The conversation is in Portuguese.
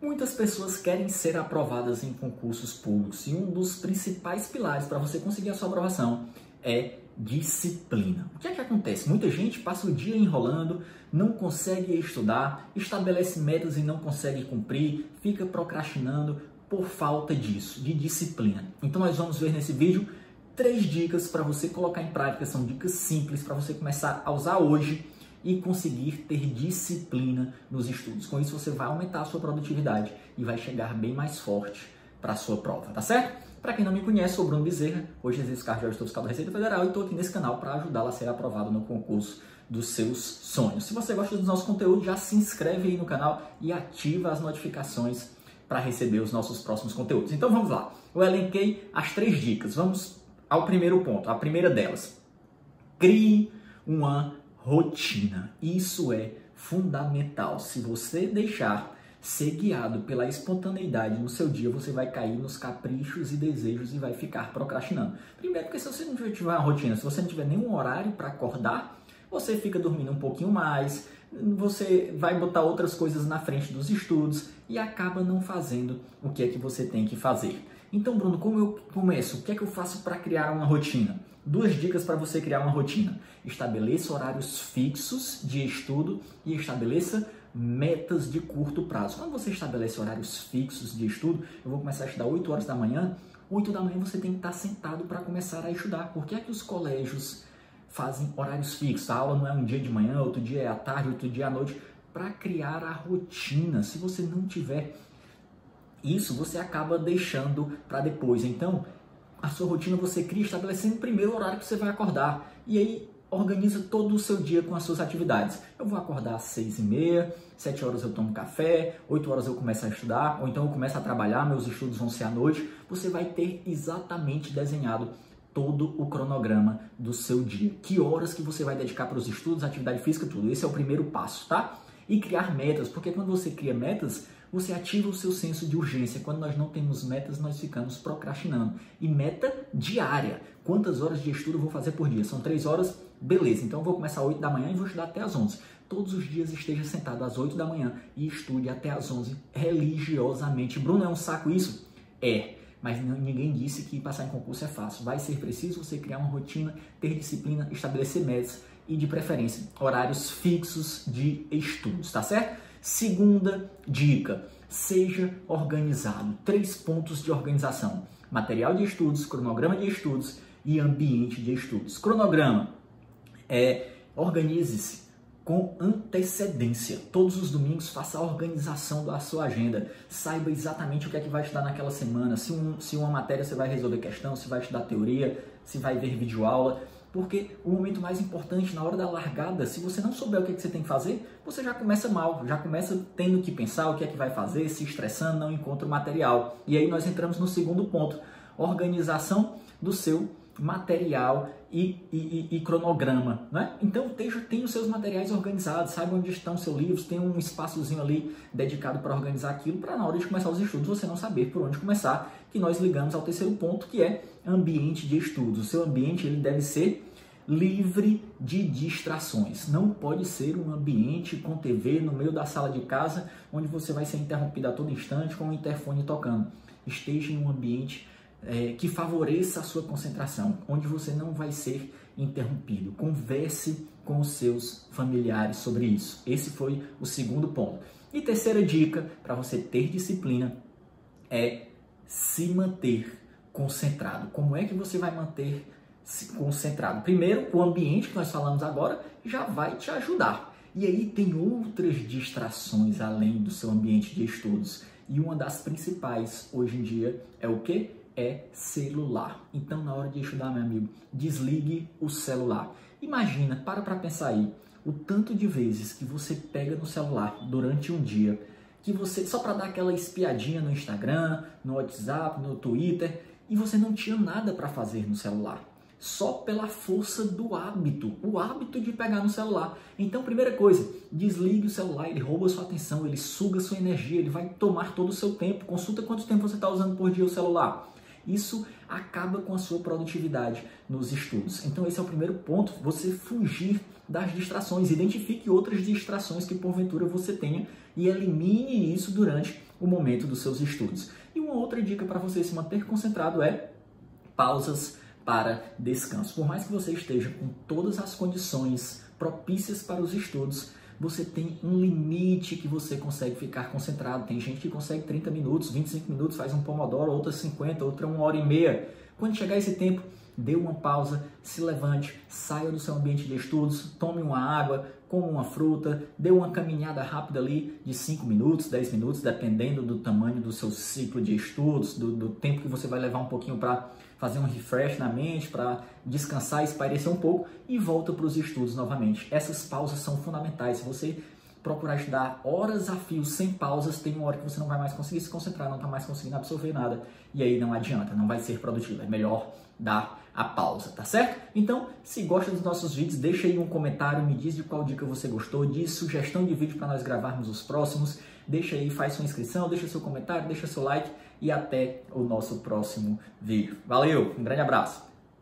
Muitas pessoas querem ser aprovadas em concursos públicos e um dos principais pilares para você conseguir a sua aprovação é disciplina. O que é que acontece? Muita gente passa o dia enrolando, não consegue estudar, estabelece metas e não consegue cumprir, fica procrastinando por falta disso, de disciplina. Então nós vamos ver nesse vídeo três dicas para você colocar em prática, são dicas simples para você começar a usar hoje e conseguir ter disciplina nos estudos. Com isso você vai aumentar a sua produtividade e vai chegar bem mais forte para a sua prova, tá certo? Para quem não me conhece, sou Bruno Bezerra, hoje exerço cargo de fiscal da Receita Federal e estou aqui nesse canal para ajudá-la a ser aprovado no concurso dos seus sonhos. Se você gosta dos nossos conteúdos, já se inscreve aí no canal e ativa as notificações para receber os nossos próximos conteúdos. Então vamos lá. Eu elenquei as três dicas. Vamos ao primeiro ponto. A primeira delas: crie uma rotina. Isso é fundamental. Se você deixar ser guiado pela espontaneidade no seu dia, você vai cair nos caprichos e desejos e vai ficar procrastinando. Primeiro, porque se você não tiver uma rotina, se você não tiver nenhum horário para acordar, você fica dormindo um pouquinho mais, você vai botar outras coisas na frente dos estudos e acaba não fazendo o que é que você tem que fazer. Então, Bruno, como eu começo? O que é que eu faço para criar uma rotina? Duas dicas para você criar uma rotina. Estabeleça horários fixos de estudo e estabeleça metas de curto prazo. Quando você estabelece horários fixos de estudo, eu vou começar a estudar 8 horas da manhã, 8 da manhã você tem que estar sentado para começar a estudar. Por que é que os colégios fazem horários fixos? A aula não é um dia de manhã, outro dia é à tarde, outro dia é à noite, para criar a rotina. Se você não tiver isso, você acaba deixando para depois. Então, a sua rotina você cria estabelecendo primeiro o horário que você vai acordar. E aí organiza todo o seu dia com as suas atividades. Eu vou acordar às seis e meia, sete horas eu tomo café, oito horas eu começo a estudar, ou então eu começo a trabalhar, meus estudos vão ser à noite. Você vai ter exatamente desenhado todo o cronograma do seu dia. Que horas que você vai dedicar para os estudos, atividade física, tudo. Esse é o primeiro passo, tá? E criar metas, porque quando você cria metas, você ativa o seu senso de urgência. Quando nós não temos metas, nós ficamos procrastinando. E meta diária. Quantas horas de estudo eu vou fazer por dia? São três horas? Beleza, então eu vou começar às 8 da manhã e vou estudar até às 11. Todos os dias esteja sentado às 8 da manhã e estude até às 11 religiosamente. Bruno, é um saco isso? É. Mas ninguém disse que passar em concurso é fácil. Vai ser preciso você criar uma rotina, ter disciplina, estabelecer metas e, de preferência, horários fixos de estudos, tá certo? Segunda dica: seja organizado. Três pontos de organização: material de estudos, cronograma de estudos e ambiente de estudos. Cronograma é organize-se com antecedência. Todos os domingos faça a organização da sua agenda. Saiba exatamente o que é que vai estudar naquela semana. Se, um, se uma matéria você vai resolver questão, se vai estudar teoria, se vai ver videoaula porque o momento mais importante na hora da largada, se você não souber o que, é que você tem que fazer, você já começa mal, já começa tendo que pensar o que é que vai fazer, se estressando, não encontra o material. E aí nós entramos no segundo ponto, organização do seu material e, e, e, cronograma, né? Então tenha, tenha os seus materiais organizados, saiba onde estão seus livros, tem um espaçozinho ali dedicado para organizar aquilo, para na hora de começar os estudos você não saber por onde começar, que nós ligamos ao terceiro ponto, que é ambiente de estudos. O seu ambiente ele deve ser livre de distrações. Não pode ser um ambiente com TV no meio da sala de casa, onde você vai ser interrompido a todo instante com o interfone tocando. Esteja em um ambiente é, que favoreça a sua concentração, onde você não vai ser interrompido. Converse com os seus familiares sobre isso. Esse foi o segundo ponto. E terceira dica para você ter disciplina é se manter concentrado. Como é que você vai manter concentrado. Primeiro, o ambiente que nós falamos agora já vai te ajudar. E aí tem outras distrações além do seu ambiente de estudos. E uma das principais hoje em dia é o que? É celular. Então, na hora de estudar, meu amigo, desligue o celular. Imagina, para para pensar aí, o tanto de vezes que você pega no celular durante um dia, que você só para dar aquela espiadinha no Instagram, no WhatsApp, no Twitter, e você não tinha nada para fazer no celular só pela força do hábito, o hábito de pegar no celular. Então, primeira coisa, desligue o celular, ele rouba sua atenção, ele suga sua energia, ele vai tomar todo o seu tempo. Consulta quanto tempo você está usando por dia o celular. Isso acaba com a sua produtividade nos estudos. Então, esse é o primeiro ponto, você fugir das distrações. Identifique outras distrações que porventura você tenha e elimine isso durante o momento dos seus estudos. E uma outra dica para você se manter concentrado é pausas para descanso. Por mais que você esteja com todas as condições propícias para os estudos, você tem um limite que você consegue ficar concentrado. Tem gente que consegue 30 minutos, 25 minutos, faz um pomodoro, outra 50, outra uma hora e meia. Quando chegar esse tempo, dê uma pausa, se levante, saia do seu ambiente de estudos, tome uma água, coma uma fruta, dê uma caminhada rápida ali de 5 minutos, 10 minutos, dependendo do tamanho do seu ciclo de estudos, do, do tempo que você vai levar um pouquinho para fazer um refresh na mente, para descansar, espairecer um pouco e volta para os estudos novamente. Essas pausas são fundamentais. Se você procurar estudar horas a fio sem pausas, tem uma hora que você não vai mais conseguir se concentrar, não está mais conseguindo absorver nada e aí não adianta, não vai ser produtivo. É melhor dar a pausa, tá certo? Então, se gosta dos nossos vídeos, deixa aí um comentário, me diz de qual dica você gostou, diz sugestão de vídeo para nós gravarmos os próximos, deixa aí, faz sua inscrição, deixa seu comentário, deixa seu like e até o nosso próximo vídeo. Valeu, um grande abraço!